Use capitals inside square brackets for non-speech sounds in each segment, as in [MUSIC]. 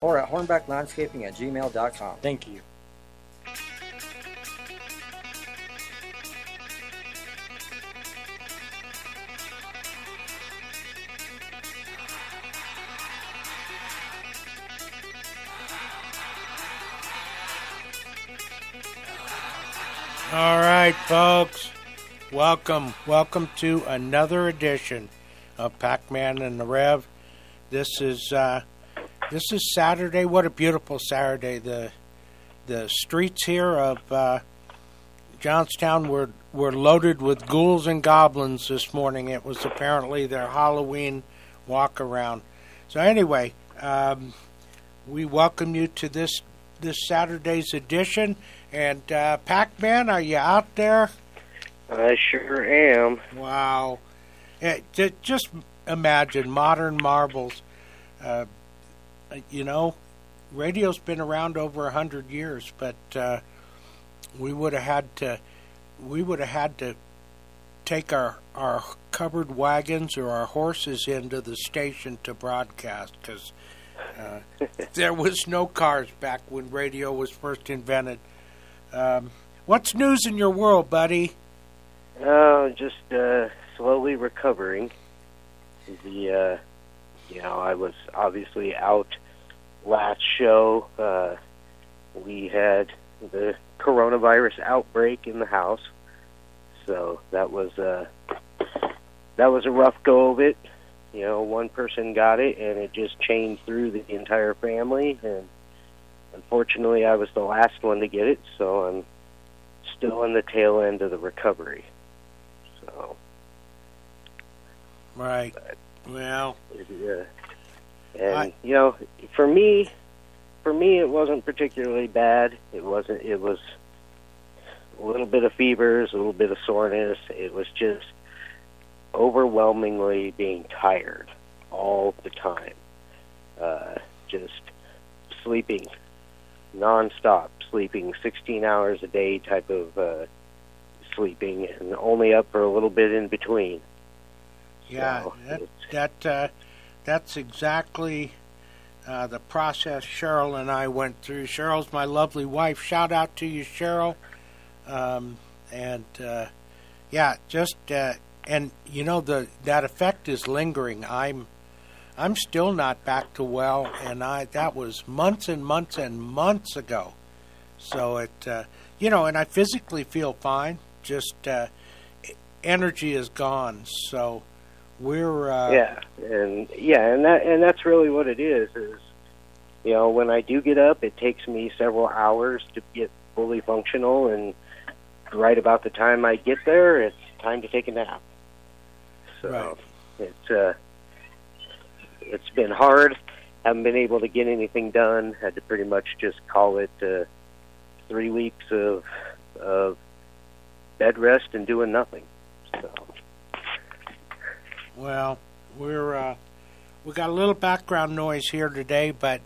or at hornbacklandscaping at gmail.com. Thank you. All right, folks. Welcome. Welcome to another edition of Pac Man and the Rev. This is uh, this is Saturday. What a beautiful Saturday. The the streets here of uh, Johnstown were were loaded with ghouls and goblins this morning. It was apparently their Halloween walk around. So anyway, um, we welcome you to this this Saturday's edition. And uh, Pac-Man, are you out there? I sure am. Wow! Eh, ju- just imagine modern marvels. Uh, you know, radio's been around over a hundred years, but uh, we would have had to we would have had to take our our covered wagons or our horses into the station to broadcast because uh, there was no cars back when radio was first invented. Um, what's news in your world, buddy? Oh, just uh, slowly recovering. The uh, you know, I was obviously out last show. Uh, we had the coronavirus outbreak in the house, so that was uh, that was a rough go of it. You know, one person got it, and it just changed through the entire family. And unfortunately, I was the last one to get it, so I'm still in the tail end of the recovery. So, Right. Well, yeah. And I- you know, for me, for me, it wasn't particularly bad. It wasn't. It was a little bit of fevers, a little bit of soreness. It was just overwhelmingly being tired all the time. Uh, just sleeping nonstop, sleeping 16 hours a day type of uh, sleeping, and only up for a little bit in between. Yeah, So, that that uh, that's exactly uh, the process Cheryl and I went through. Cheryl's my lovely wife. Shout out to you, Cheryl. Um, and uh, yeah, just uh, and you know the that effect is lingering. I'm I'm still not back to well, and I that was months and months and months ago. So it uh, you know, and I physically feel fine. Just uh, energy is gone. So we're uh, yeah, and yeah, and that and that's really what it is. Is you know, when I do get up, it takes me several hours to get fully functional, and right about the time I get there, it's time to take a nap. So Right. it's uh, it's been hard. Haven't been able to get anything done. Had to pretty much just call it uh, three weeks of of bed rest and doing nothing. So. Well, we're uh, we got a little background noise here today, but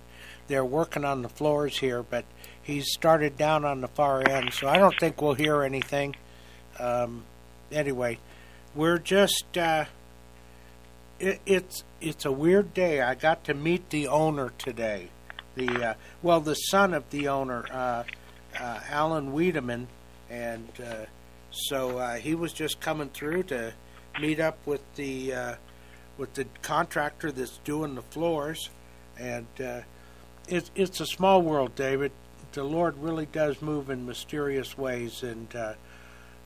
they're working on the floors here. But he's started down on the far end, so I don't think we'll hear anything. Um, anyway, we're just uh, it, it's it's a weird day. I got to meet the owner today. The uh, well, the son of the owner, uh, uh, Alan Wiedemann, and uh, so uh, he was just coming through to meet up with the uh, with the contractor that's doing the floors, and uh, it's it's a small world, David. The Lord really does move in mysterious ways, and uh,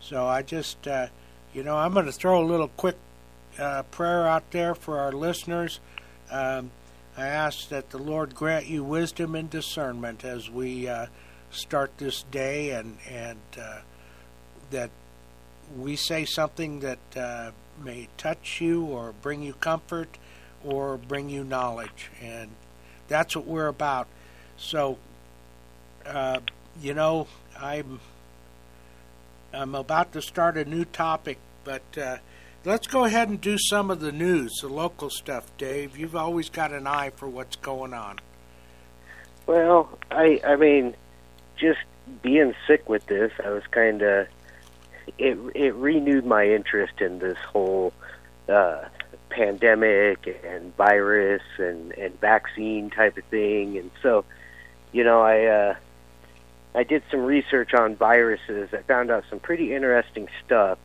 so I just uh, you know I'm going to throw a little quick uh, prayer out there for our listeners. Um, I ask that the Lord grant you wisdom and discernment as we uh, start this day, and and uh, that we say something that uh, may touch you or bring you comfort or bring you knowledge, and that's what we're about. So, uh, you know, I'm I'm about to start a new topic, but uh, let's go ahead and do some of the news, the local stuff, Dave. You've always got an eye for what's going on. Well, I I mean, just being sick with this, I was kind of it it renewed my interest in this whole uh, pandemic and virus and and vaccine type of thing. And so, you know, I uh, I did some research on viruses. I found out some pretty interesting stuff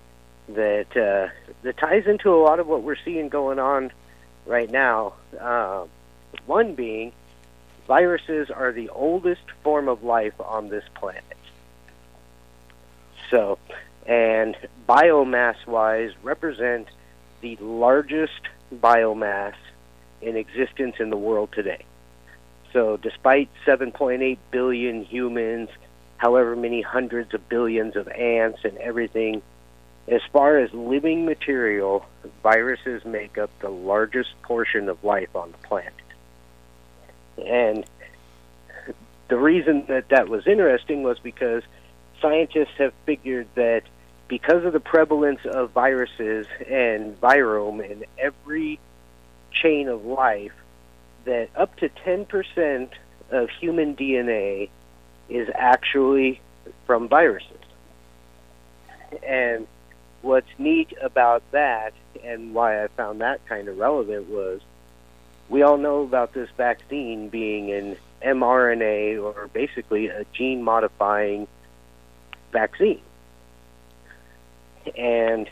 that uh, that ties into a lot of what we're seeing going on right now. Uh, one being, viruses are the oldest form of life on this planet. So, and biomass wise, represent the largest biomass in existence in the world today. So, despite 7.8 billion humans, however many hundreds of billions of ants and everything, as far as living material, viruses make up the largest portion of life on the planet. And the reason that that was interesting was because scientists have figured that because of the prevalence of viruses and virome in every chain of life, that up to 10% of human DNA is actually from viruses. And what's neat about that and why I found that kind of relevant was we all know about this vaccine being an mRNA or basically a gene modifying vaccine. And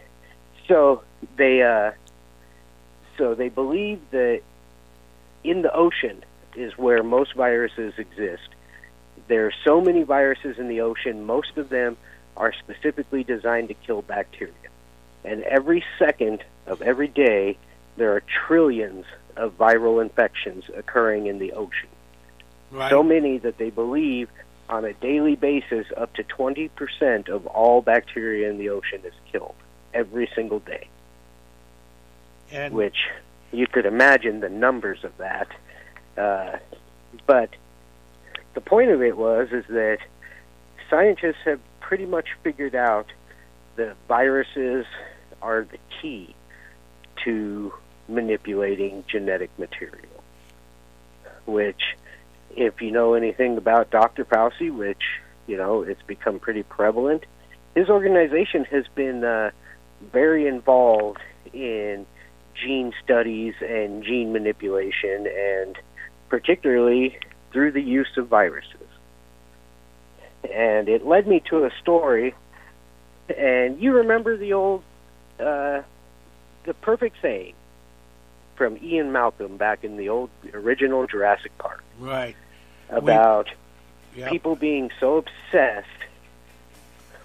so they uh, so they believe that in the ocean is where most viruses exist. There are so many viruses in the ocean, most of them are specifically designed to kill bacteria. And every second of every day, there are trillions of viral infections occurring in the ocean. Right. So many that they believe on a daily basis up to 20% of all bacteria in the ocean is killed every single day, and which you could imagine the numbers of that. Uh, but the point of it was is that scientists have pretty much figured out that viruses are the key to manipulating genetic material, which if you know anything about Dr. Fauci, which you know it's become pretty prevalent, his organization has been uh, very involved in gene studies and gene manipulation, and particularly through the use of viruses. And it led me to a story. And you remember the old, uh, the perfect saying from Ian Malcolm back in the old original Jurassic Park right. About Yep. people being so obsessed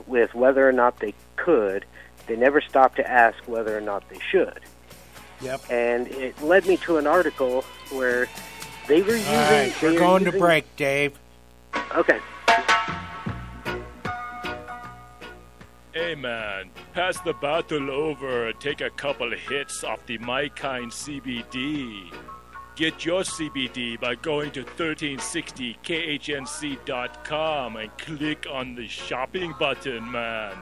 with whether or not they could, they never stopped to ask whether or not they should. Yep. And it led me to an article where they were using. All right, they we're were going to break, Dave. Okay. Hey man, pass the bottle over and take a couple hits off the My Kind CBD. Get your CBD by going to 1360khnc.com and click on the shopping button, man.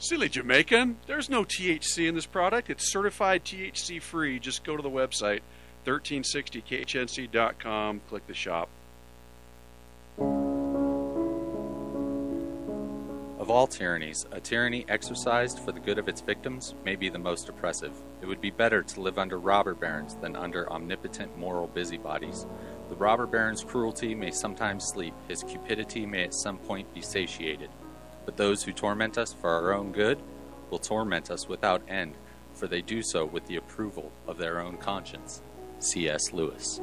Silly Jamaican. There's no THC in this product. It's certified THC free. Just go to the website 1360khnc.com, click the shop. Of all tyrannies, a tyranny exercised for the good of its victims may be the most oppressive. It would be better to live under robber barons than under omnipotent moral busybodies. The robber baron's cruelty may sometimes sleep, his cupidity may at some point be satiated. But those who torment us for our own good will torment us without end, for they do so with the approval of their own conscience. C.S. Lewis.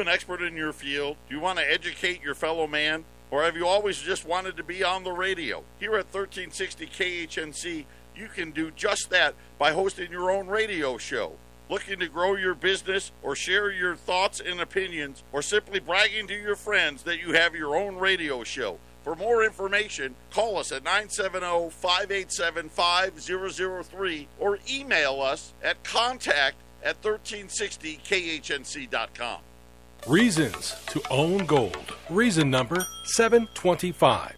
An expert in your field? Do you want to educate your fellow man? Or have you always just wanted to be on the radio? Here at 1360 KHNC, you can do just that by hosting your own radio show. Looking to grow your business or share your thoughts and opinions or simply bragging to your friends that you have your own radio show. For more information, call us at 970 587 5003 or email us at contact at 1360khnc.com. Reasons to own gold. Reason number 725.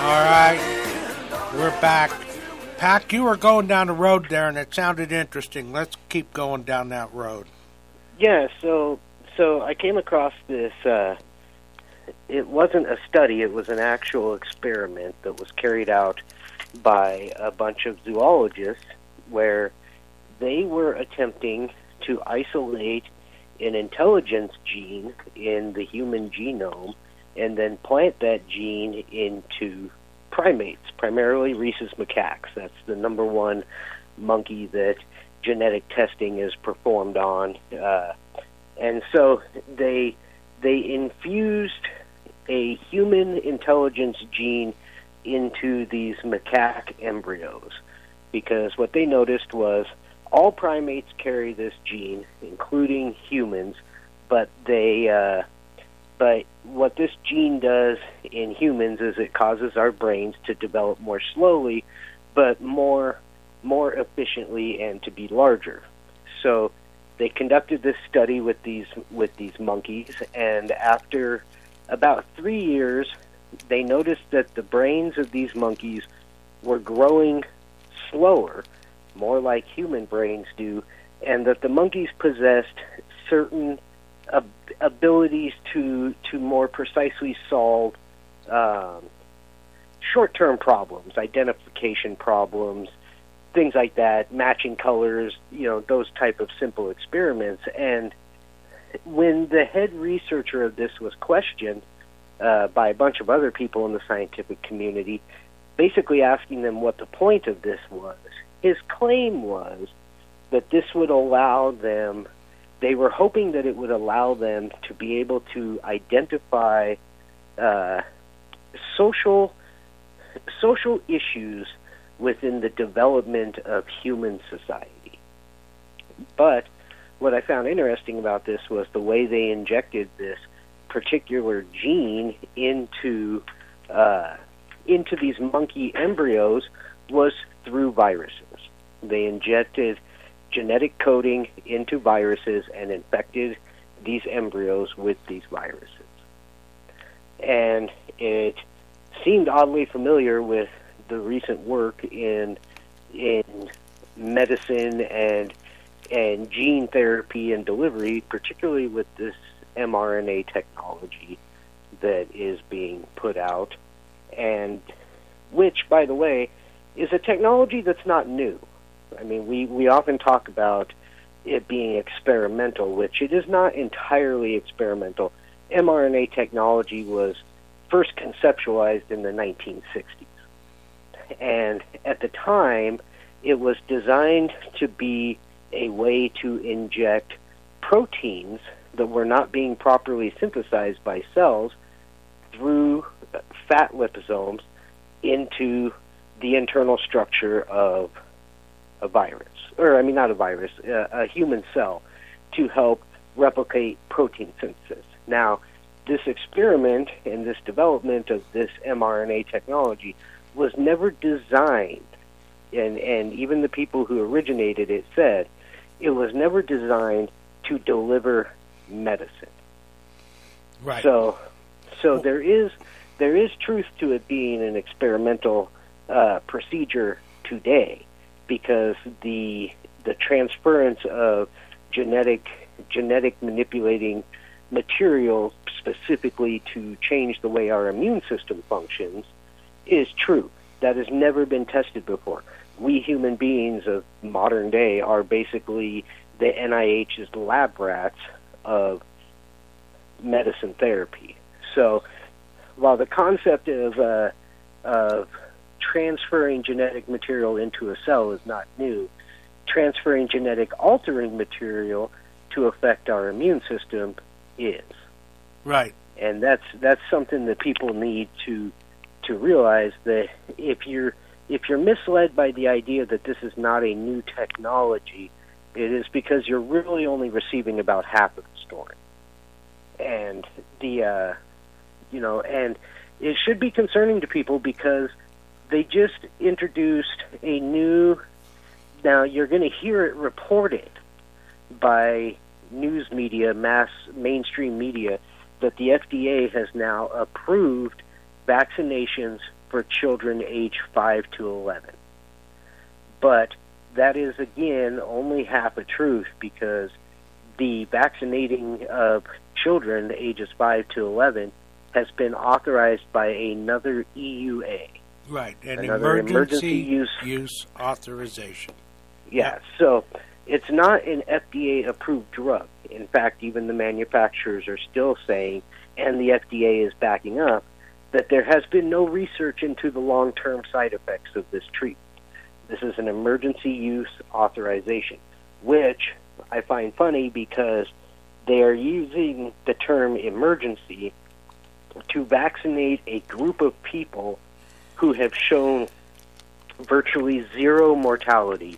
All right, we're back. Pack, you were going down the road there, and it sounded interesting. Let's keep going down that road. Yeah, so so I came across this. Uh, it wasn't a study; it was an actual experiment that was carried out by a bunch of zoologists, where they were attempting to isolate an intelligence gene in the human genome and then plant that gene into primates, primarily rhesus macaques. That's the number one monkey that genetic testing is performed on. Uh, and so they they infused a human intelligence gene into these macaque embryos because what they noticed was all primates carry this gene, including humans, but they uh, but what this gene does in humans is it causes our brains to develop more slowly, but more more efficiently and to be larger. So they conducted this study with these with these monkeys, and after about three years, they noticed that the brains of these monkeys were growing slower, more like human brains do, and that the monkeys possessed certain ab- abilities to to more precisely solve um, short-term problems, identification problems, things like that, matching colors, you know, those type of simple experiments. And when the head researcher of this was questioned uh, by a bunch of other people in the scientific community, basically asking them what the point of this was, his claim was that this would allow them they were hoping that it would allow them to be able to identify uh, social social issues within the development of human society. But what I found interesting about this was the way they injected this particular gene into uh, into these monkey embryos was through viruses. They injected genetic coding into viruses and infected these embryos with these viruses. And it seemed oddly familiar with the recent work in in medicine and and gene therapy and delivery, particularly with this mRNA technology that is being put out, and which, by the way, is a technology that's not new. I mean, we, we often talk about it being experimental, which it is not entirely experimental. mRNA technology was first conceptualized in the 1960s. And at the time, it was designed to be a way to inject proteins that were not being properly synthesized by cells through fat liposomes into the internal structure of a virus, or I mean, not a virus, a, a human cell, to help replicate protein synthesis. Now, this experiment and this development of this mRNA technology was never designed, and, and even the people who originated it said it was never designed to deliver medicine. Right. So, so there is there is truth to it being an experimental uh, procedure today, because the the transference of genetic genetic manipulating material specifically to change the way our immune system functions is true. That has never been tested before. We human beings of modern day are basically the NIH's lab rats of medicine therapy. So, while the concept of uh, of transferring genetic material into a cell is not new. Transferring genetic altering material to affect our immune system is. Right. And that's that's something that people need to to realize that if you're if you're misled by the idea that this is not a new technology, it is because you're really only receiving about half of the story. And the uh, you know, and it should be concerning to people because they just introduced a new. Now you're going to hear it reported by news media, mass mainstream media, that the FDA has now approved vaccinations for children age 5 to 11. But that is, again, only half a truth because the vaccinating of children ages 5 to 11 has been authorized by another EUA. Right. An Another emergency, emergency use- use authorization. Yeah, so it's not an FDA approved drug. In fact, even the manufacturers are still saying, and the FDA is backing up, that there has been no research into the long term side effects of this treatment. This is an emergency use authorization, which I find funny because they are using the term emergency to vaccinate a group of people who have shown virtually zero mortality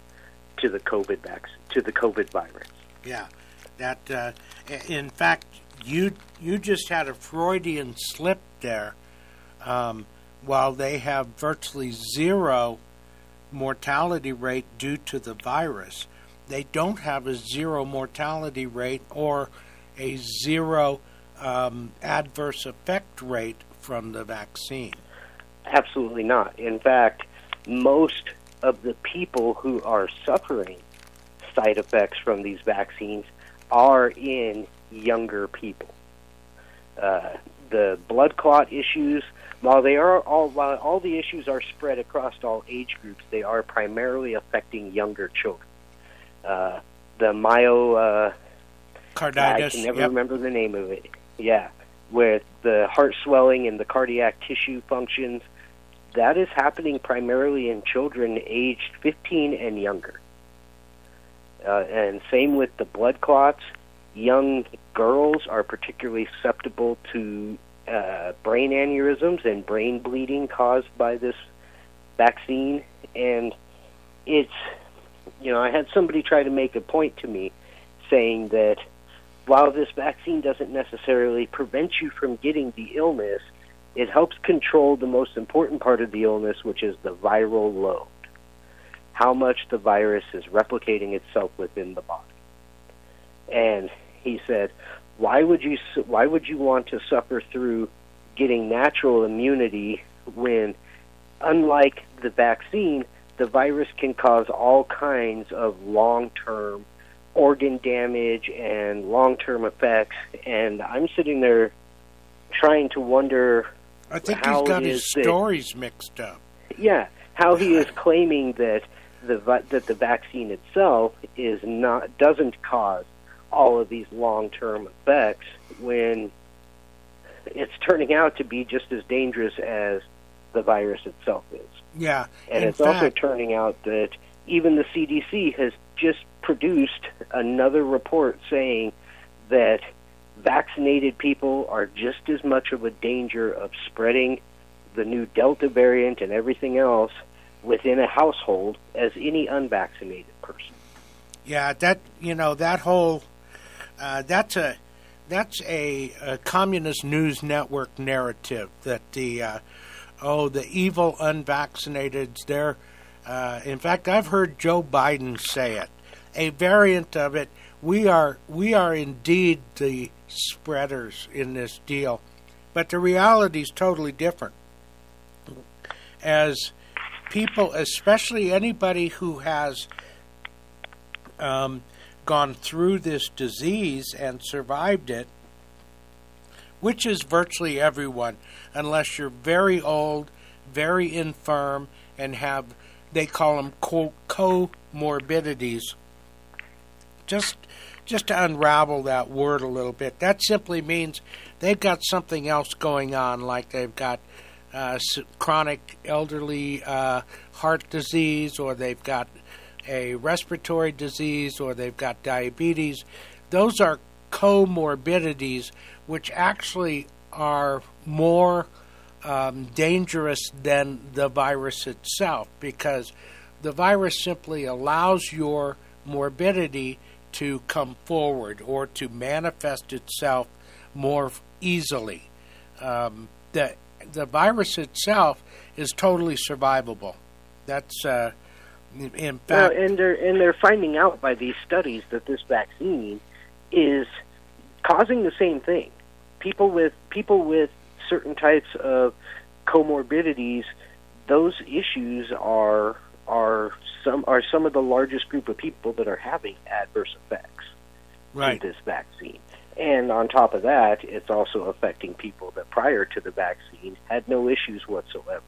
to the COVID vac- to the COVID virus. Yeah, that. Uh, in fact, you you just had a Freudian slip there. Um, while they have virtually zero mortality rate due to the virus, they don't have a zero mortality rate or a zero um, adverse effect rate from the vaccine. Absolutely not. In fact, most of the people who are suffering side effects from these vaccines are in younger people. Uh, the blood clot issues, while they are all while all the issues are spread across all age groups, they are primarily affecting younger children. Uh, the myo uh, I can never yep. remember the name of it. Yeah, with the heart swelling and the cardiac tissue functions, that is happening primarily in children aged 15 and younger. Uh, and same with the blood clots. Young girls are particularly susceptible to uh, brain aneurysms and brain bleeding caused by this vaccine. And it's, you know, I had somebody try to make a point to me saying that while this vaccine doesn't necessarily prevent you from getting the illness, it helps control the most important part of the illness, which is the viral load. How much the virus is replicating itself within the body. And he said, "Why would you why would you want to suffer through getting natural immunity when unlike the vaccine, the virus can cause all kinds of long-term organ damage and long-term effects and I'm sitting there trying to wonder I think how he's got his is that- stories mixed up. yeah, how he is [LAUGHS] claiming that the that the vaccine itself is not doesn't cause all of these long-term effects when it's turning out to be just as dangerous as the virus itself is. Yeah, And it's also turning out that even the CDC has just produced another report saying that vaccinated people are just as much of a danger of spreading the new Delta variant and everything else within a household as any unvaccinated person. Yeah, that you know that whole uh, that's a that's a, a communist news network narrative that the uh, oh the evil unvaccinateds they're uh, in fact I've heard Joe Biden say it a variant of it we are we are indeed the spreaders in this deal but the reality is totally different as people especially anybody who has um, gone through this disease and survived it, which is virtually everyone, unless you're very old, very infirm, and have, they call them co- comorbidities. Just, just to unravel that word a little bit, that simply means they've got something else going on, like they've got uh, chronic elderly uh, heart disease, or they've got a respiratory disease or they've got diabetes. those are comorbidities which actually are more um, dangerous than the virus itself because the virus simply allows your morbidity to come forward or to manifest itself more easily. Um, the the virus itself is totally survivable. That's uh, in fact, well, and they're and they're finding out by these studies that this vaccine is causing the same thing. People with people with certain types of comorbidities, those issues are are some are some of the largest group of people that are having adverse effects right. to this vaccine. And on top of that, it's also affecting people that prior to the vaccine had no issues whatsoever.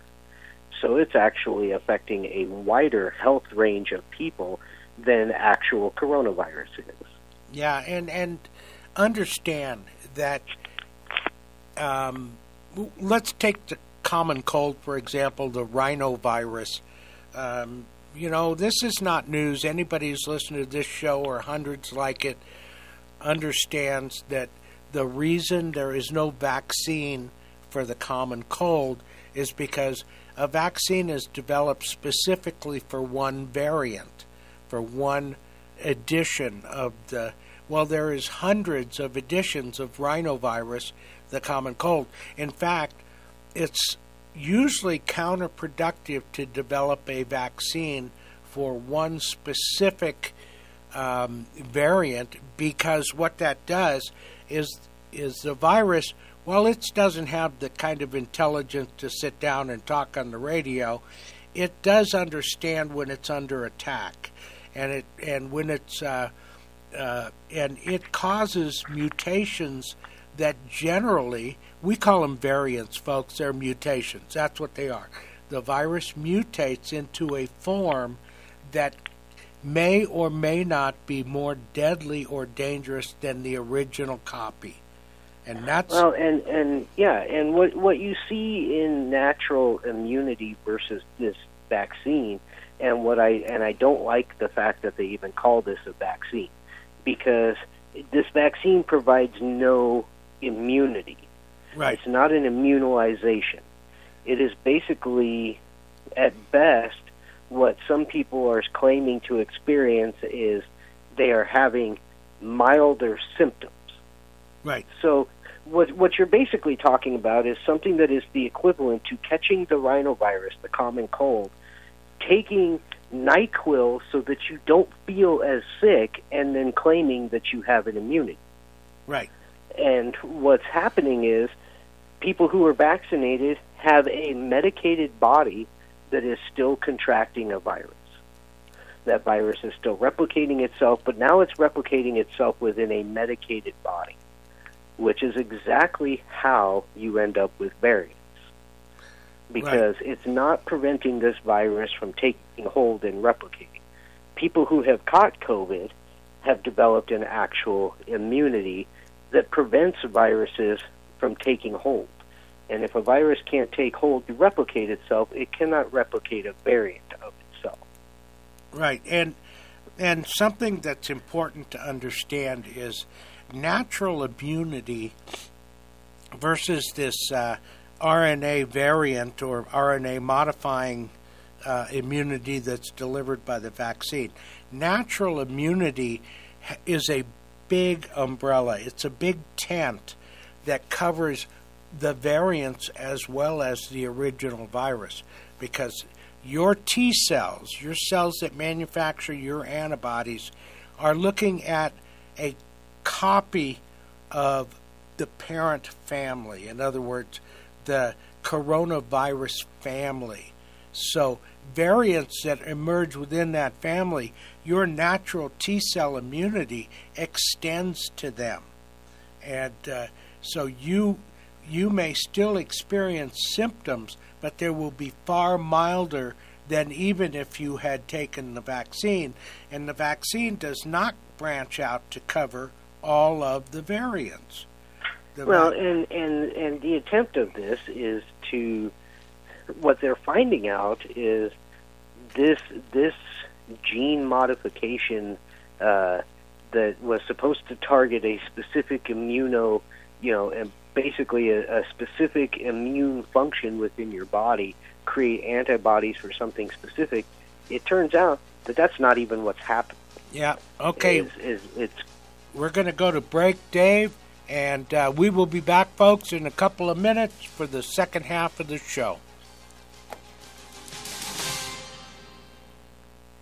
So it's actually affecting a wider health range of people than actual coronavirus is. Yeah, and and understand that. Um, let's take the common cold for example, the rhinovirus. Um, you know, this is not news. Anybody who's listening to this show or hundreds like it understands that the reason there is no vaccine for the common cold is because a vaccine is developed specifically for one variant, for one edition of the. Well, there is hundreds of editions of rhinovirus, the common cold. In fact, it's usually counterproductive to develop a vaccine for one specific um, variant because what that does is is the virus while it doesn't have the kind of intelligence to sit down and talk on the radio. It does understand when it's under attack and it and when it's uh, uh, and it causes mutations that generally we call them variants, folks. They're mutations. That's what they are. The virus mutates into a form that may or may not be more deadly or dangerous than the original copy. And that's well, and and yeah, and what what you see in natural immunity versus this vaccine, and what I and I don't like the fact that they even call this a vaccine, because this vaccine provides no immunity. Right. It's not an immunization. It is basically, at best, what some people are claiming to experience is they are having milder symptoms. Right. So what what you're basically talking about is something that is the equivalent to catching the rhinovirus, the common cold, taking NyQuil so that you don't feel as sick and then claiming that you have an immunity. Right. And what's happening is people who are vaccinated have a medicated body that is still contracting a virus. That virus is still replicating itself, but now it's replicating itself within a medicated body, which is exactly how you end up with variants. Because right. it's not preventing this virus from taking hold and replicating. People who have caught COVID have developed an actual immunity that prevents viruses from taking hold. And if a virus can't take hold to replicate itself, it cannot replicate a variant of itself. Right. And and something that's important to understand is natural immunity versus this uh, RNA variant or RNA modifying uh, immunity that's delivered by the vaccine. Natural immunity is a big umbrella, it's a big tent that covers the variants as well as the original virus because your T cells, your cells that manufacture your antibodies, are looking at a copy of the parent family. In other words, the coronavirus family. So, variants that emerge within that family, your natural T cell immunity extends to them. And uh, so you you may still experience symptoms, but they will be far milder than even if you had taken the vaccine. And the vaccine does not branch out to cover all of the variants. The well, and, and, and the attempt of this is to, what they're finding out is this, this gene modification uh, that was supposed to target a specific immuno, you know, and basically a, a specific immune function within your body, create antibodies for something specific. It turns out that that's not even what's happening. Yeah. Okay. Is, is it's We're going to go to break, Dave, and uh, we will be back, folks, in a couple of minutes for the second half of the show.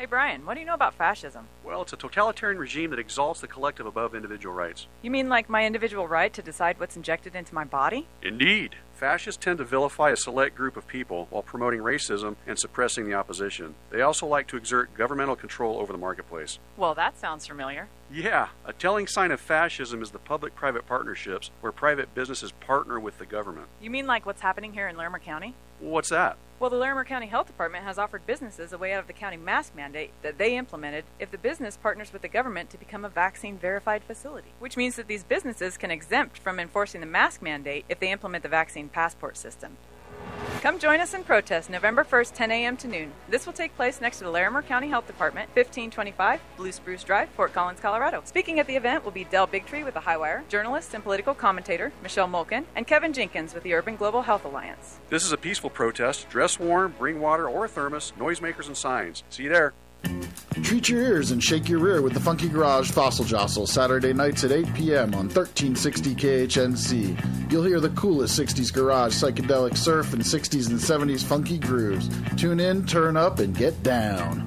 Hey, Brian, what do you know about fascism? Well, it's a totalitarian regime that exalts the collective above individual rights. You mean like my individual right to decide what's injected into my body? Indeed. Fascists tend to vilify a select group of people while promoting racism and suppressing the opposition. They also like to exert governmental control over the marketplace. Well, that sounds familiar. Yeah, a telling sign of fascism is the public private partnerships where private businesses partner with the government. You mean like what's happening here in Larimer County? What's that? Well, the Larimer County Health Department has offered businesses a way out of the county mask mandate that they implemented if the business partners with the government to become a vaccine verified facility, which means that these businesses can exempt from enforcing the mask mandate if they implement the vaccine passport system. Come join us in protest November 1st, 10 a.m. to noon. This will take place next to the Larimer County Health Department, 1525 Blue Spruce Drive, Fort Collins, Colorado. Speaking at the event will be Del Bigtree with the Highwire, journalist and political commentator Michelle Malkin, and Kevin Jenkins with the Urban Global Health Alliance. This is a peaceful protest. Dress warm, bring water or a thermos, noisemakers and signs. See you there. Treat your ears and shake your rear with the Funky Garage Fossil Jostle Saturday nights at 8 p.m. on 1360 KHNC. You'll hear the coolest 60s garage, psychedelic surf, and 60s and 70s funky grooves. Tune in, turn up, and get down.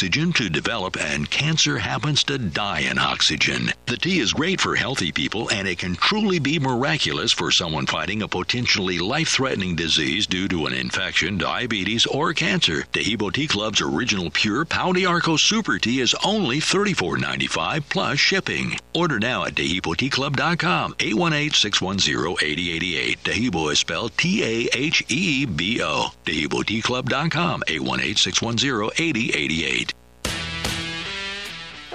oxygen to develop, and cancer happens to die in oxygen. The tea is great for healthy people, and it can truly be miraculous for someone fighting a potentially life threatening disease due to an infection, diabetes, or cancer. Taheebo Tea Club's original pure Pau d'Arco Super Tea is only $34.95 plus shipping. Order now at TaheeboTeaClub.com, 818-610-8088. Taheebo is spelled T-A-H-E-B-O. TaheeboTeaClub.com, 818-610-8088.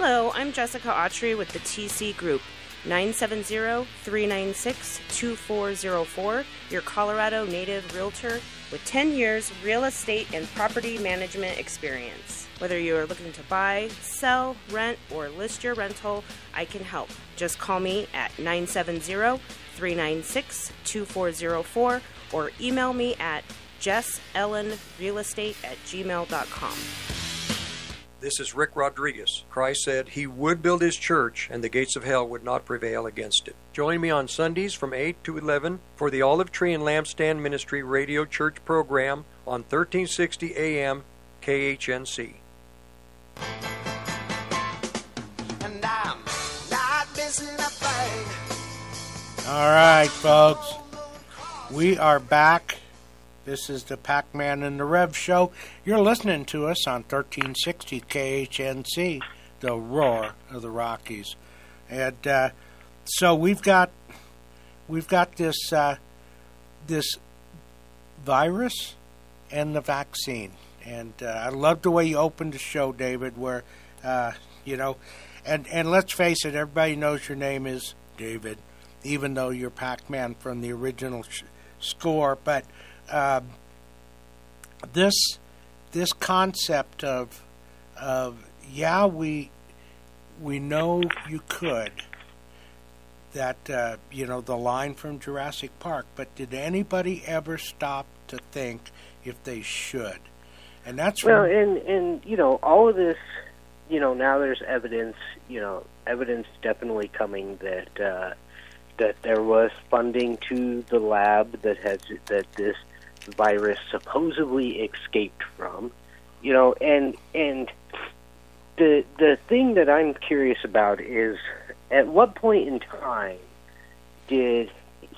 Hello, I'm Jessica Autry with the TC Group. 970-396-2404, your Colorado native realtor with 10 years real estate and property management experience. Whether you are looking to buy, sell, rent, or list your rental, I can help. Just call me at 970-396-2404 or email me at jessellenrealestate at gmail.com. This is Rick Rodriguez. Christ said he would build his church and the gates of hell would not prevail against it. Join me on Sundays from 8 to 11 for the Olive Tree and Lampstand Ministry Radio Church program on 1360 AM KHNC. And I'm not missing a thing. All right, folks. We are back. This is the Pac Man and the Rev Show. You're listening to us on 1360 KHNC, the roar of the Rockies. And uh, so we've got we've got this uh, this virus and the vaccine. And uh, I love the way you opened the show, David, where uh, you know, and and let's face it, everybody knows your name is David, even though you're Pac-Man from the original sh- score. But um, this this concept of of yeah, we we know you could that uh, you know the line from Jurassic Park, but did anybody ever stop to think if they should? And that's well, from- and and you know all of this, you know now there's evidence, you know evidence definitely coming that uh, that there was funding to the lab that has that this virus supposedly escaped from, you know, and and the the thing that I'm curious about is at what point in time did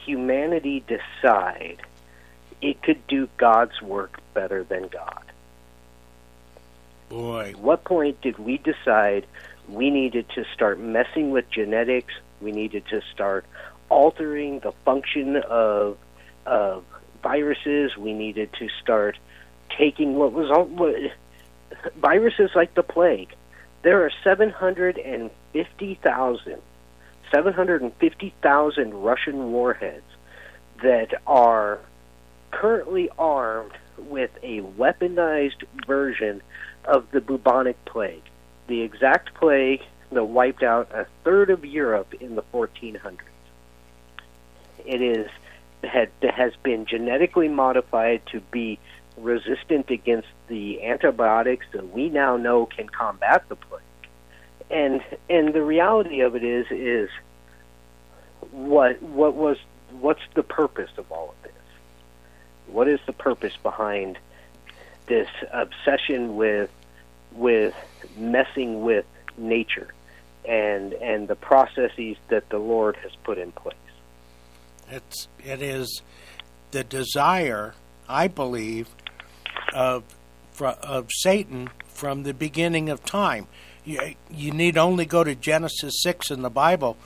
humanity decide it could do God's work better than God? Boy. At what point did we decide We needed to start messing with genetics. We needed to start altering the function of of viruses. We needed to start taking what was all what, viruses like the plague. There are 750,000 750,000 Russian warheads that are currently armed with a weaponized version of the bubonic plague, the exact plague that wiped out a third of Europe in the 1400s. It is had has been genetically modified to be resistant against the antibiotics that we now know can combat the plague. And and the reality of it is is what what was what's the purpose of all of this? What is the purpose behind this obsession with with messing with nature and and the processes that the Lord has put in place? It's it is the desire, I believe, of of Satan from the beginning of time. You, you need only go to Genesis six in the Bible,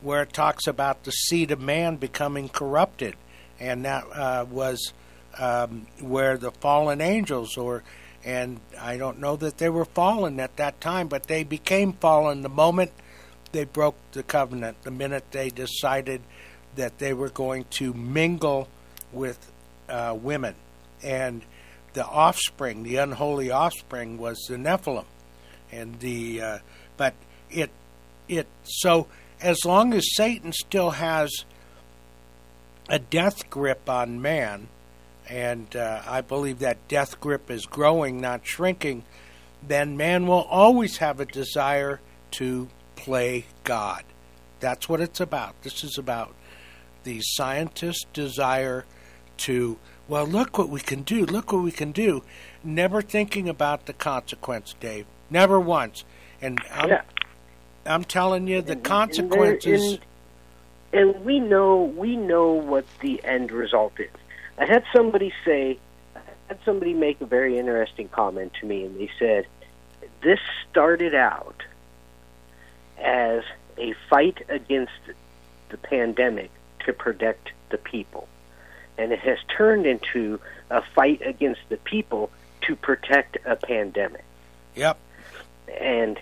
where it talks about the seed of man becoming corrupted, and that uh, was um, where the fallen angels, or and I don't know that they were fallen at that time, but they became fallen the moment they broke the covenant, the minute they decided that they were going to mingle with uh, women, and the offspring, the unholy offspring, was the Nephilim, and the uh, but it it so as long as Satan still has a death grip on man, and uh, I believe that death grip is growing, not shrinking, then man will always have a desire to play God. That's what it's about. This is about the scientist's desire to, well, look what we can do, look what we can do, never thinking about the consequence, Dave. Never once. And I'm, Yeah. I'm telling you, the And- and consequences. and, and we know we know what the end result is. I had somebody say, I had somebody make a very interesting comment to me, and they said, "This started out as a fight against the pandemic to protect the people, and it has turned into a fight against the people to protect a pandemic." Yep. and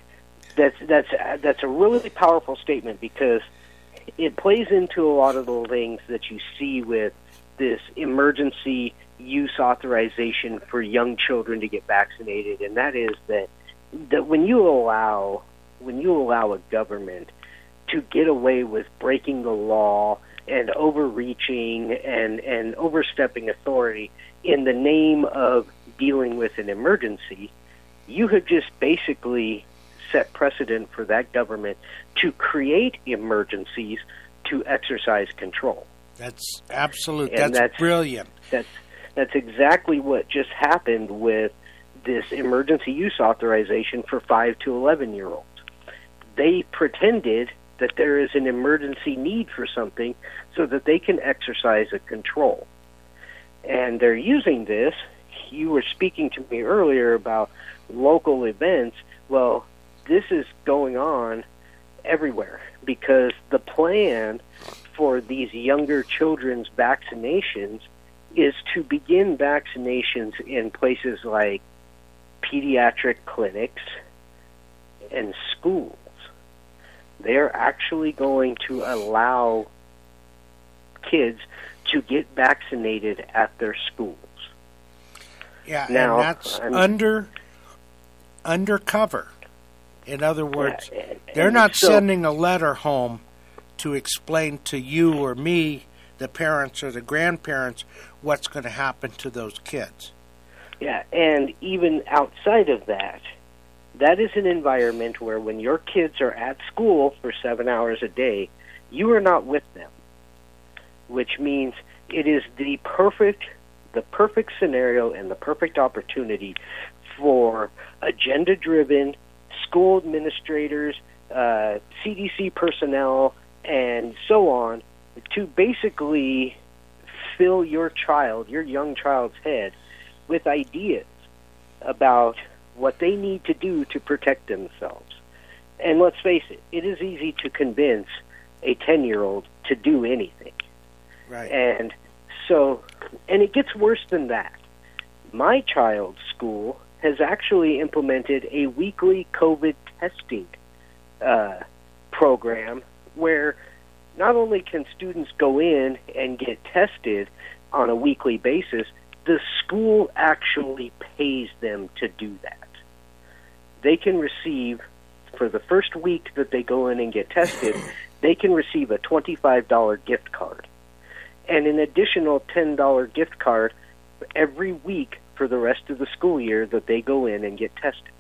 that's that's that's a really powerful statement because it plays into a lot of the things that you see with this emergency use authorization for young children to get vaccinated, and that is that that when you allow when you allow a government to get away with breaking the law and overreaching and and overstepping authority in the name of dealing with an emergency, you have just basically set precedent for that government to create emergencies to exercise control. That's absolute. That's, that's- brilliant. That's that's exactly what just happened with this emergency use authorization for 5 to 11 year olds. They pretended that there is an emergency need for something so that they can exercise a control. And they're using this. You were speaking to me earlier about local events. Well, this is going on everywhere because the plan for these younger children's vaccinations is to begin vaccinations in places like pediatric clinics and schools. They're actually going to allow kids to get vaccinated at their schools. Yeah, Now, and that's I'm- under undercover. In other words, Yeah, and- they're not so- sending a letter home to explain to you or me, the parents or the grandparents, what's going to happen to those kids. Yeah, and even outside of that, that is an environment where when your kids are at school for seven hours a day, you are not with them. Which means it is the perfect the perfect scenario and the perfect opportunity for agenda driven school administrators, uh, CDC personnel, and so on to basically fill your child, your young child's head, with ideas about what they need to do to protect themselves. And let's face it, it is easy to convince a 10 year old to do anything. Right. And so, and it gets worse than that. My child's school has actually implemented a weekly COVID testing uh, program where not only can students go in and get tested on a weekly basis, the school actually pays them to do that. They can receive, for the first week that they go in and get tested, [LAUGHS] they can receive a $25 gift card and an additional $10 gift card every week for the rest of the school year that they go in and get tested.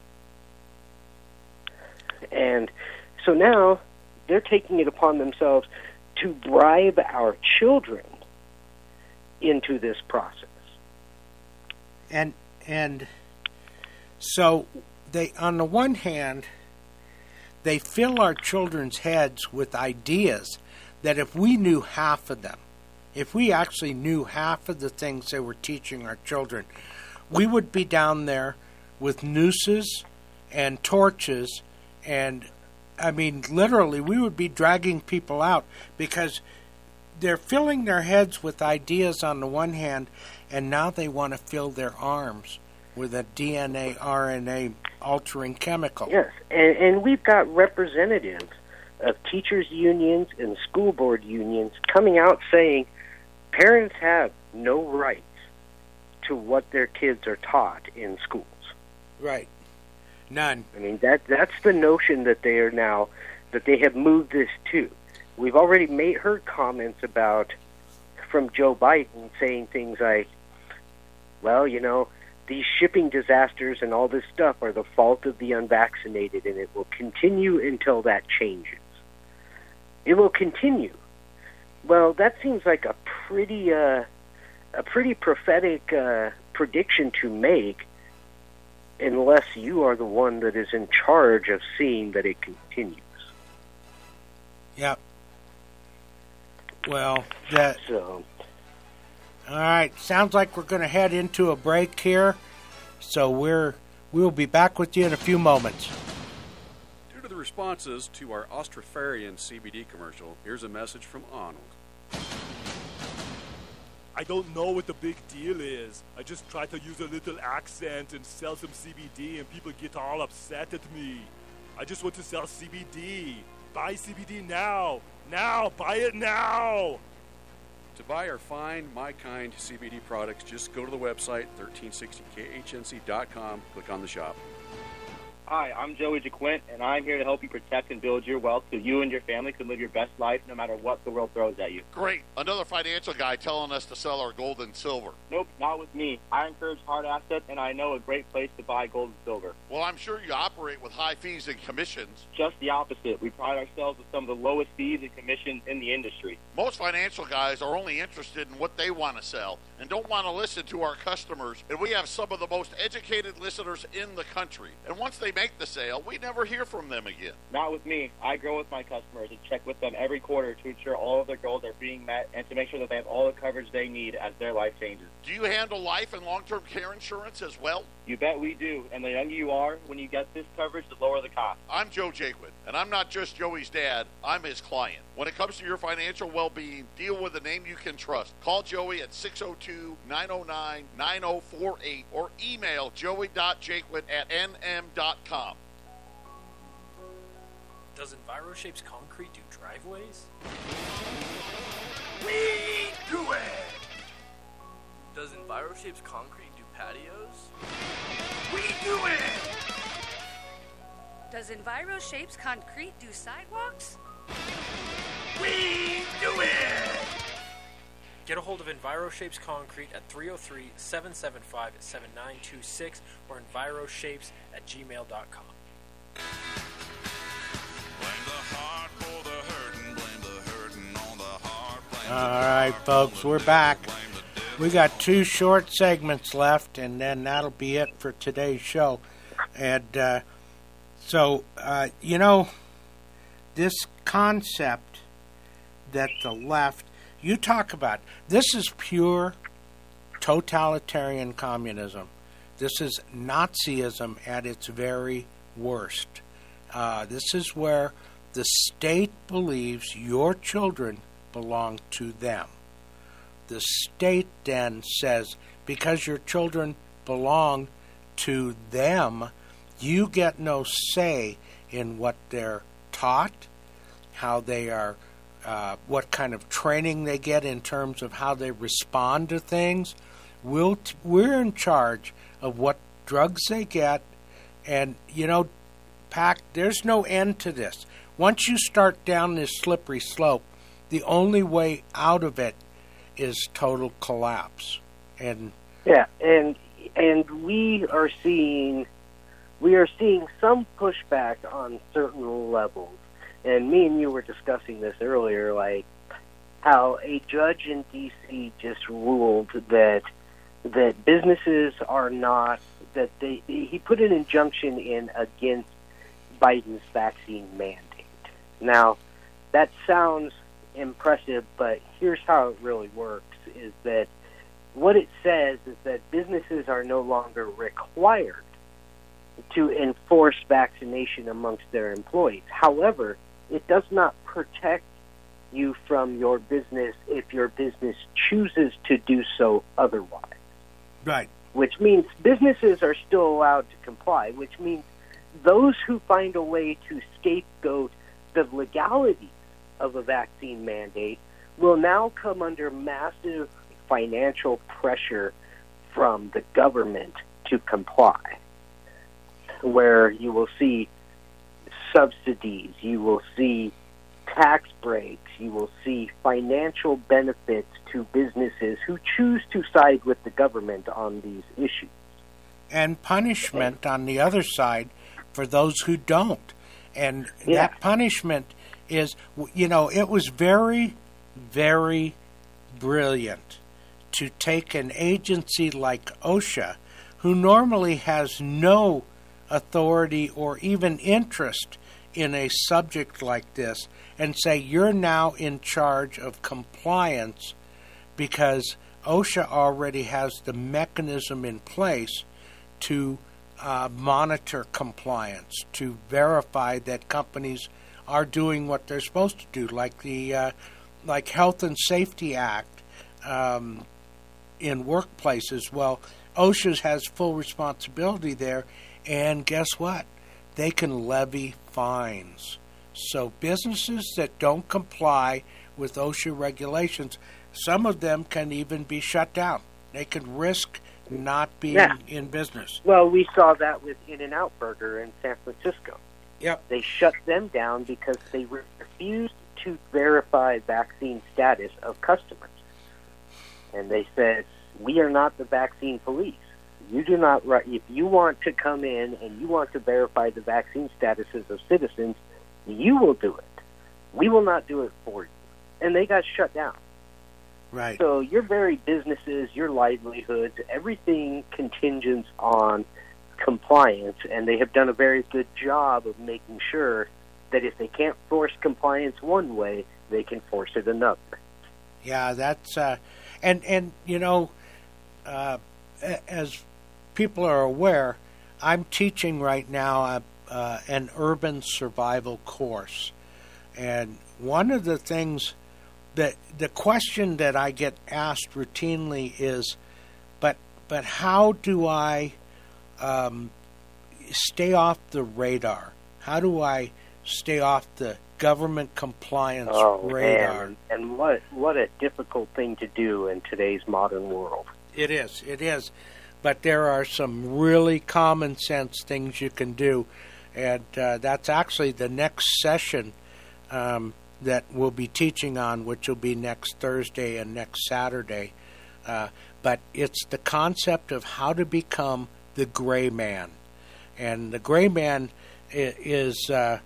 And so now they're taking it upon themselves to bribe our children into this process. and and so they on the one hand they fill our children's heads with ideas that if we knew half of them if we actually knew half of the things they were teaching our children we would be down there with nooses and torches and i mean literally we would be dragging people out because they're filling their heads with ideas on the one hand, and now they want to fill their arms with a DNA, RNA altering chemical. Yes, and, and we've got representatives of teachers' unions and school board unions coming out saying parents have no rights to what their kids are taught in schools. Right. None. I mean that that's the notion that they are now that they have moved this to. We've already made heard comments about from Joe Biden saying things like, "Well, you know, these shipping disasters and all this stuff are the fault of the unvaccinated, and it will continue until that changes. It will continue." Well, that seems like a pretty uh, a pretty prophetic uh, prediction to make, unless you are the one that is in charge of seeing that it continues. Yep. Well, that. So. All right. Sounds like we're going to head into a break here, so we're we'll be back with you in a few moments. Due to the responses to our Austrofarian CBD commercial, here's a message from Arnold. I don't know what the big deal is. I just try to use a little accent and sell some CBD, and people get all upset at me. I just want to sell CBD. Buy CBD now. Now. Buy it now. To buy or find my kind CBD products, just go to the website 1360khnc.com, click on the shop. Hi, I'm Joey JaQuint, and I'm here to help you protect and build your wealth so you and your family can live your best life no matter what the world throws at you. Great. Another financial guy telling us to sell our gold and silver. Nope, not with me. I encourage hard assets, and I know a great place to buy gold and silver. Well, I'm sure you operate with high fees and commissions. Just the opposite. We pride ourselves with some of the lowest fees and commissions in the industry. Most financial guys are only interested in what they want to sell and don't want to listen to our customers. And we have some of the most educated listeners in the country. And once they make the sale, we never hear from them again. Not with me. I grow with my customers and check with them every quarter to ensure all of their goals are being met and to make sure that they have all the coverage they need as their life changes. Do you handle life and long term care insurance as well? You bet we do. And the younger you are, when you get this coverage, the lower the cost. I'm Joe Jaquin, and I'm not just Joey's dad, I'm his client. When it comes to your financial well being, deal with a name you can trust. Call Joey at 602 909 9048 or email joey.jaquin at nm.com. Does EnviroShapes Concrete do driveways? We do it! Does EnviroShapes Concrete do patios? We do it! Does EnviroShapes Concrete do sidewalks? We do it! Get a hold of EnviroShapes Concrete at 303 775 7926 or EnviroShapes at gmail.com. All right, folks, we're back. We got two short segments left, and then that'll be it for today's show. And uh, so, uh, you know, this concept that the left, you talk about, this is pure totalitarian communism. This is Nazism at its very worst. Uh, this is where the state believes your children belong to them. The state then says, because your children belong to them, you get no say in what they're taught, how they are, uh, what kind of training they get in terms of how they respond to things. We'll t- we're in charge of what drugs they get, and you know, there's no end to this. Once you start down this slippery slope, the only way out of it is total collapse. And Yeah, and and we are seeing we are seeing some pushback on certain levels. And me and you were discussing this earlier, like how a judge in D.C. just ruled that that businesses are not that they he put an injunction in against Biden's vaccine mandate. Now, that sounds impressive, but here's how it really works: is that what it says is that businesses are no longer required to enforce vaccination amongst their employees. However, it does not protect you from your business if your business chooses to do so otherwise. Right. Which means businesses are still allowed to comply, which means those who find a way to scapegoat the legality of a vaccine mandate will now come under massive financial pressure from the government to comply, where you will see subsidies, you will see tax breaks, you will see financial benefits to businesses who choose to side with the government on these issues. and punishment on the other side for those who don't. And Yeah. that punishment is, you know, it was very, very brilliant to take an agency like OSHA, who normally has no authority or even interest in a subject like this, and say, you're now in charge of compliance because OSHA already has the mechanism in place to uh, monitor compliance, to verify that companies are doing what they're supposed to do, like the uh, like Health and Safety Act um, in workplaces. Well, OSHA has full responsibility there, and guess what? They can levy fines. So businesses that don't comply with OSHA regulations, some of them can even be shut down. They can risk not being Yeah. in business. Well, we saw that with In N Out Burger in San Francisco. Yep. They shut them down because they refused to verify vaccine status of customers. And they said, We are not the vaccine police. You do not right if you want to come in and you want to verify the vaccine statuses of citizens, you will do it. We will not do it for you. And they got shut down. Right. So your very businesses, your livelihoods, everything contingents on compliance, and they have done a very good job of making sure that if they can't force compliance one way, they can force it another. Yeah, that's uh, and and you know, uh, as people are aware, I'm teaching right now a, uh, an urban survival course, and one of the things that the question that I get asked routinely is, but but how do I um, stay off the radar? How do I stay off the government compliance Oh radar? man, and what what a difficult thing to do in today's modern world. It is. It is. But there are some really common sense things you can do. And uh, that's actually the next session um, that we'll be teaching on, which will be next Thursday and next Saturday. Uh, but it's the concept of how to become the gray man. And the gray man is, uh,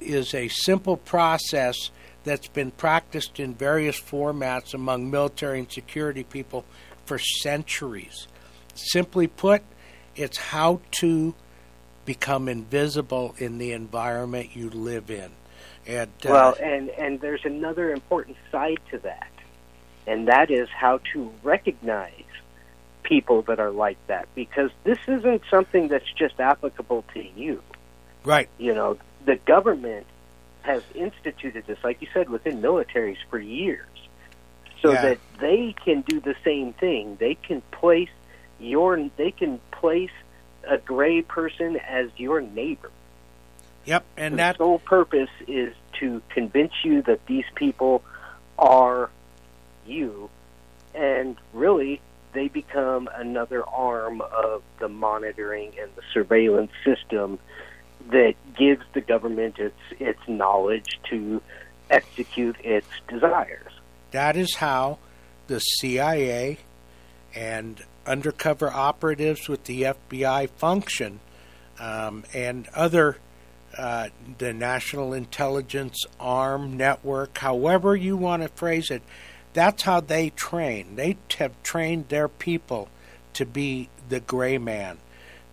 is a simple process that's been practiced in various formats among military and security people for centuries. Simply put, it's how to become invisible in the environment you live in. And uh, Well, and and there's another important side to that, and that is how to recognize people that are like that because this isn't something that's just applicable to you. right, You know, the government has instituted this, like you said, within militaries for years, so Yeah. that they can do the same thing. They can place your, they can place a gray person as your neighbor. Yep, and the that sole purpose is to convince you that these people are you, and really they become another arm of the monitoring and the surveillance system that gives the government its its knowledge to execute its desires. that is how the CIA and undercover operatives with the FBI function, um, and other uh, the National Intelligence Arm Network, however you want to phrase it, that's how they train. They have trained their people to be the gray man.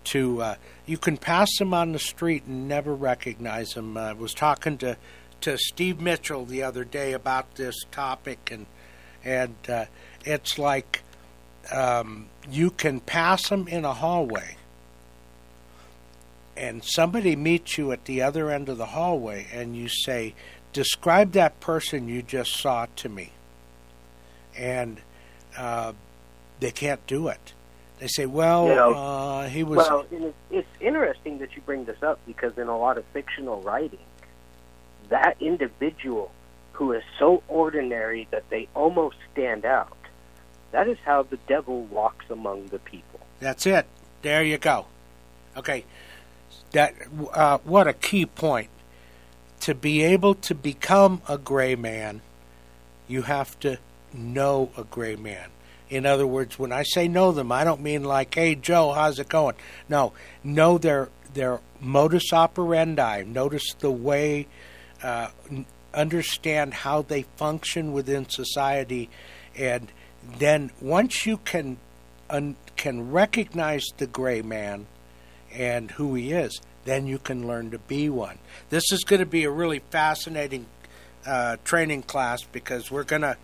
To uh, you can pass them on the street and never recognize them. I was talking to to Steve Mitchell the other day about this topic, and and uh, it's like um, you can pass them in a hallway, and somebody meets you at the other end of the hallway, and you say, "Describe that person you just saw to me," and uh, they can't do it. They say, "Well, You know, uh, he was." Well, it's, it's interesting that you bring this up because in a lot of fictional writing, that individual who is so ordinary that they almost stand out, that is how the devil walks among the people. That's it. There you go. Okay, that uh, what a key point. To be able to become a gray man, you have to know a gray man. In other words, when I say know them, I don't mean like, "Hey Joe, how's it going?" No, know their their modus operandi. Notice the way, uh, understand how they function within society, and then once you can un- can recognize the gray man and who he is, then you can learn to be one. This is going to be a really fascinating uh, training class because we're gonna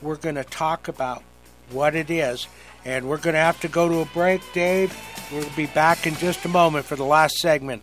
we're gonna talk about what it is, and we're gonna have to go to a break, Dave. We'll be back in just a moment for the last segment.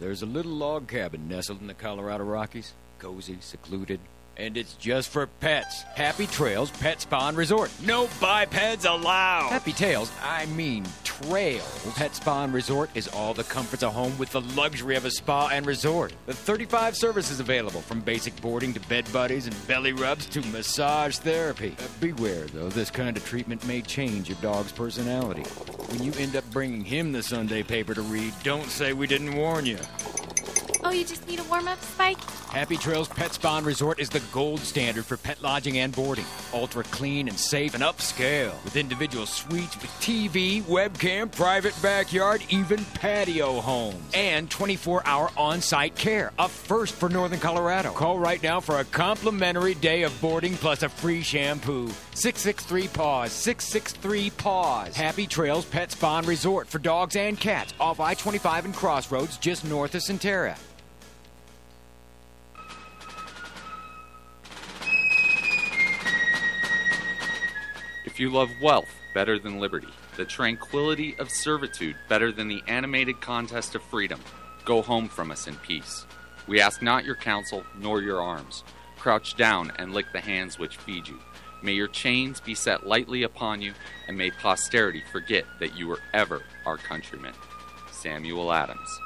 There's a little log cabin nestled in the Colorado Rockies. Cozy, secluded, and it's just for pets. Happy Trails Pet Spa and Resort. No bipeds allowed. Happy Tails, I mean trails. Pet Spa and Resort is all the comforts of home with the luxury of a spa and resort. The 35 services available from basic boarding to bed buddies and belly rubs to massage therapy. Uh, beware though, this kind of treatment may change your dog's personality. When you end up bringing him the Sunday paper to read, don't say we didn't warn you. Oh, you just need a warm up, Spike? Happy Trails Pet Spa and Resort is the gold standard for pet lodging and boarding. Ultra clean and safe and upscale. With individual suites with TV, webcam, private backyard, even patio homes. And 24 hour on site care. A first for Northern Colorado. Call right now for a complimentary day of boarding plus a free shampoo. 663 Paws. 663 Paws. Happy Trails Pet Spa and Resort for dogs and cats off I 25 and Crossroads just north of Centerra. You love wealth better than liberty, the tranquility of servitude better than the animated contest of freedom, go home from us in peace. We ask not your counsel nor your arms. Crouch down and lick the hands which feed you. May your chains be set lightly upon you, and may posterity forget that you were ever our countrymen. Samuel Adams.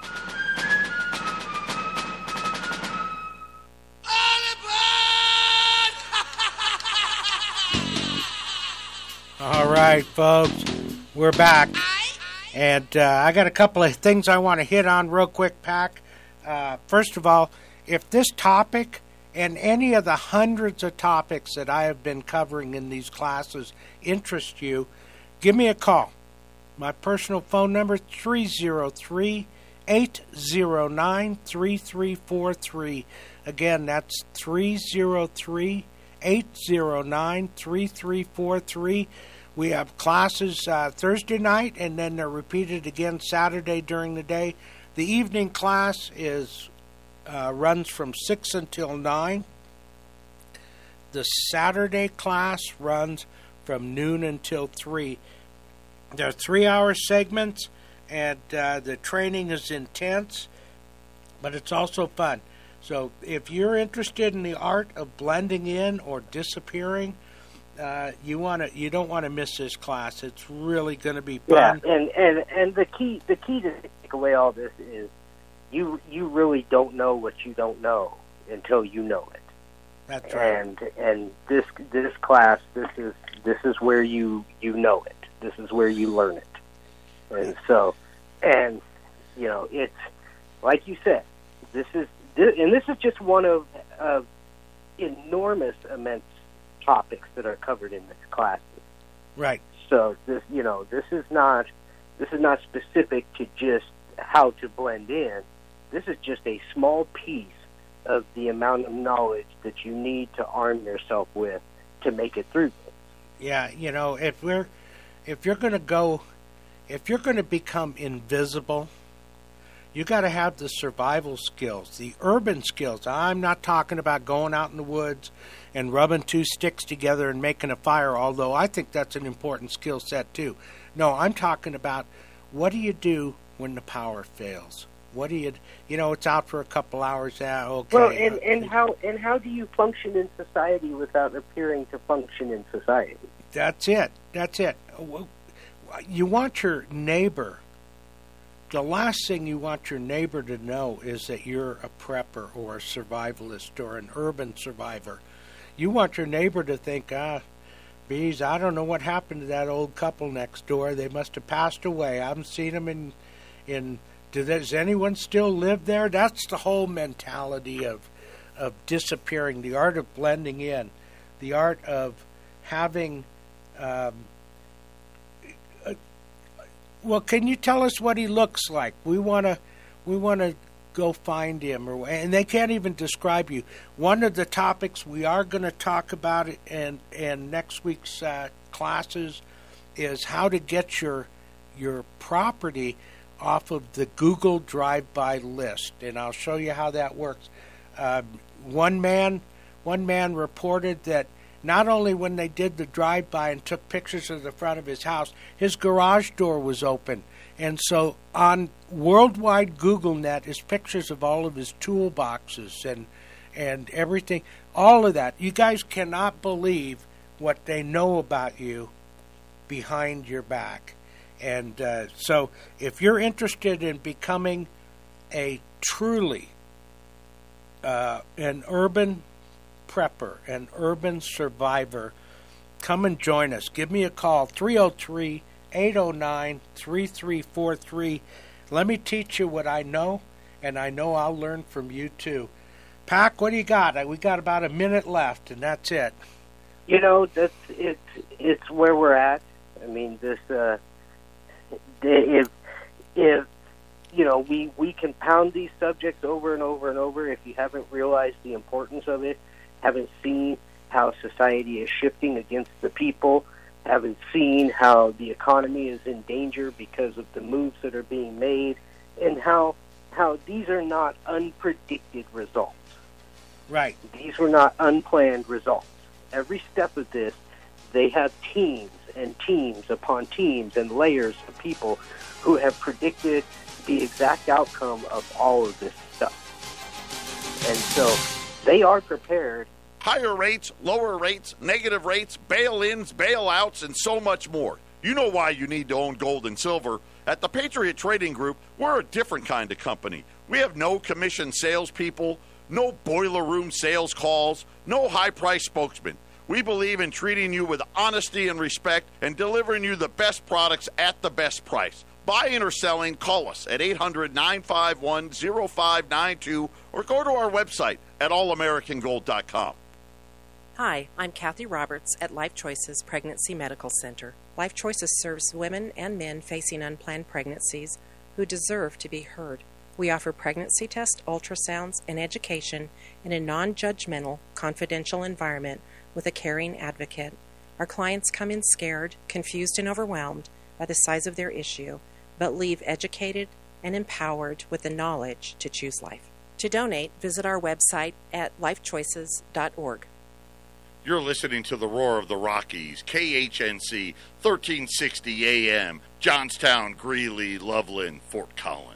All right, folks, we're back, and uh, I got a couple of things I want to hit on real quick, Pack. Uh, first of all, if this topic and any of the hundreds of topics that I have been covering in these classes interest you, give me a call. My personal phone number 303 809 3343. Again, that's 303 809 3343. We have classes uh, Thursday night and then they're repeated again Saturday during the day. The evening class is uh, runs from 6 until 9. The Saturday class runs from noon until 3. There are three hour segments, and uh, the training is intense, but it's also fun. So if you're interested in the art of blending in or disappearing, uh, you want to you don't want to miss this class. It's really going to be fun. Yeah, and and and the key the key to take away all this is you you really don't know what you don't know until you know it. That's right. And and this this class this is this is where you you know it. This is where you learn it. And so and you know it's like you said this is and this is just one of of enormous immense topics that are covered in this class. Right. So this, you know, this is not this is not specific to just how to blend in. This is just a small piece of the amount of knowledge that you need to arm yourself with to make it through. Yeah, you know, if we're if you're going to go if you're going to become invisible, you got to have the survival skills, the urban skills. I'm not talking about going out in the woods and rubbing two sticks together and making a fire, although I think that's an important skill set too. No, I'm talking about what do you do when the power fails? What do you, you know, it's out for a couple hours. Yeah, okay. Well, and and how and how do you function in society without appearing to function in society? That's it. That's it. You want your neighbor. The last thing you want your neighbor to know is that you're a prepper or a survivalist or an urban survivor. You want your neighbor to think, ah, bees, I don't know what happened to that old couple next door. They must have passed away. I haven't seen them in, in. Does anyone still live there? That's the whole mentality of, of disappearing. The art of blending in, the art of having um, well, can you tell us what he looks like? We want to, we want to go find him, or and they can't even describe you. One of the topics we are going to talk about in in next week's uh, classes is how to get your your property off of the Google drive-by list, and I'll show you how that works. Um, one man, one man reported that not only when they did the drive-by and took pictures of the front of his house, his garage door was open, and so on worldwide Google net is pictures of all of his toolboxes and and everything, all of that. You guys cannot believe what they know about you behind your back. And uh, so, if you're interested in becoming a truly uh, an urban prepper, an urban survivor, come and join us. Give me a call 303 809 3343. Let me teach you what I know, and I know I'll learn from you too. Pack, what do you got? We got about a minute left, and that's it. You know, that's it's it's where we're at. I mean, this uh, if if you know we we can pound these subjects over and over and over. If you haven't realized the importance of it, haven't seen how society is shifting against the people, haven't seen how the economy is in danger because of the moves that are being made, and how how these are not unpredicted results. Right. These were not unplanned results. Every step of this, they have teams and teams upon teams and layers of people who have predicted the exact outcome of all of this stuff. And so they are prepared. Higher rates, lower rates, negative rates, bail ins, bailouts, and so much more. You know why you need to own gold and silver. At the Patriot Trading Group, we're a different kind of company. We have no commission salespeople, no boiler room sales calls, no high price spokesmen. We believe in treating you with honesty and respect and delivering you the best products at the best price. Buying or selling, call us at 800 951 0592 or go to our website at allamericangold.com. Hi, I'm Kathy Roberts at Life Choices Pregnancy Medical Center. Life Choices serves women and men facing unplanned pregnancies who deserve to be heard. We offer pregnancy tests, ultrasounds, and education in a non judgmental, confidential environment with a caring advocate. Our clients come in scared, confused, and overwhelmed by the size of their issue, but leave educated and empowered with the knowledge to choose life. To donate, visit our website at lifechoices.org. You're listening to the Roar of the Rockies, KHNC 1360 AM, Johnstown, Greeley, Loveland, Fort Collins.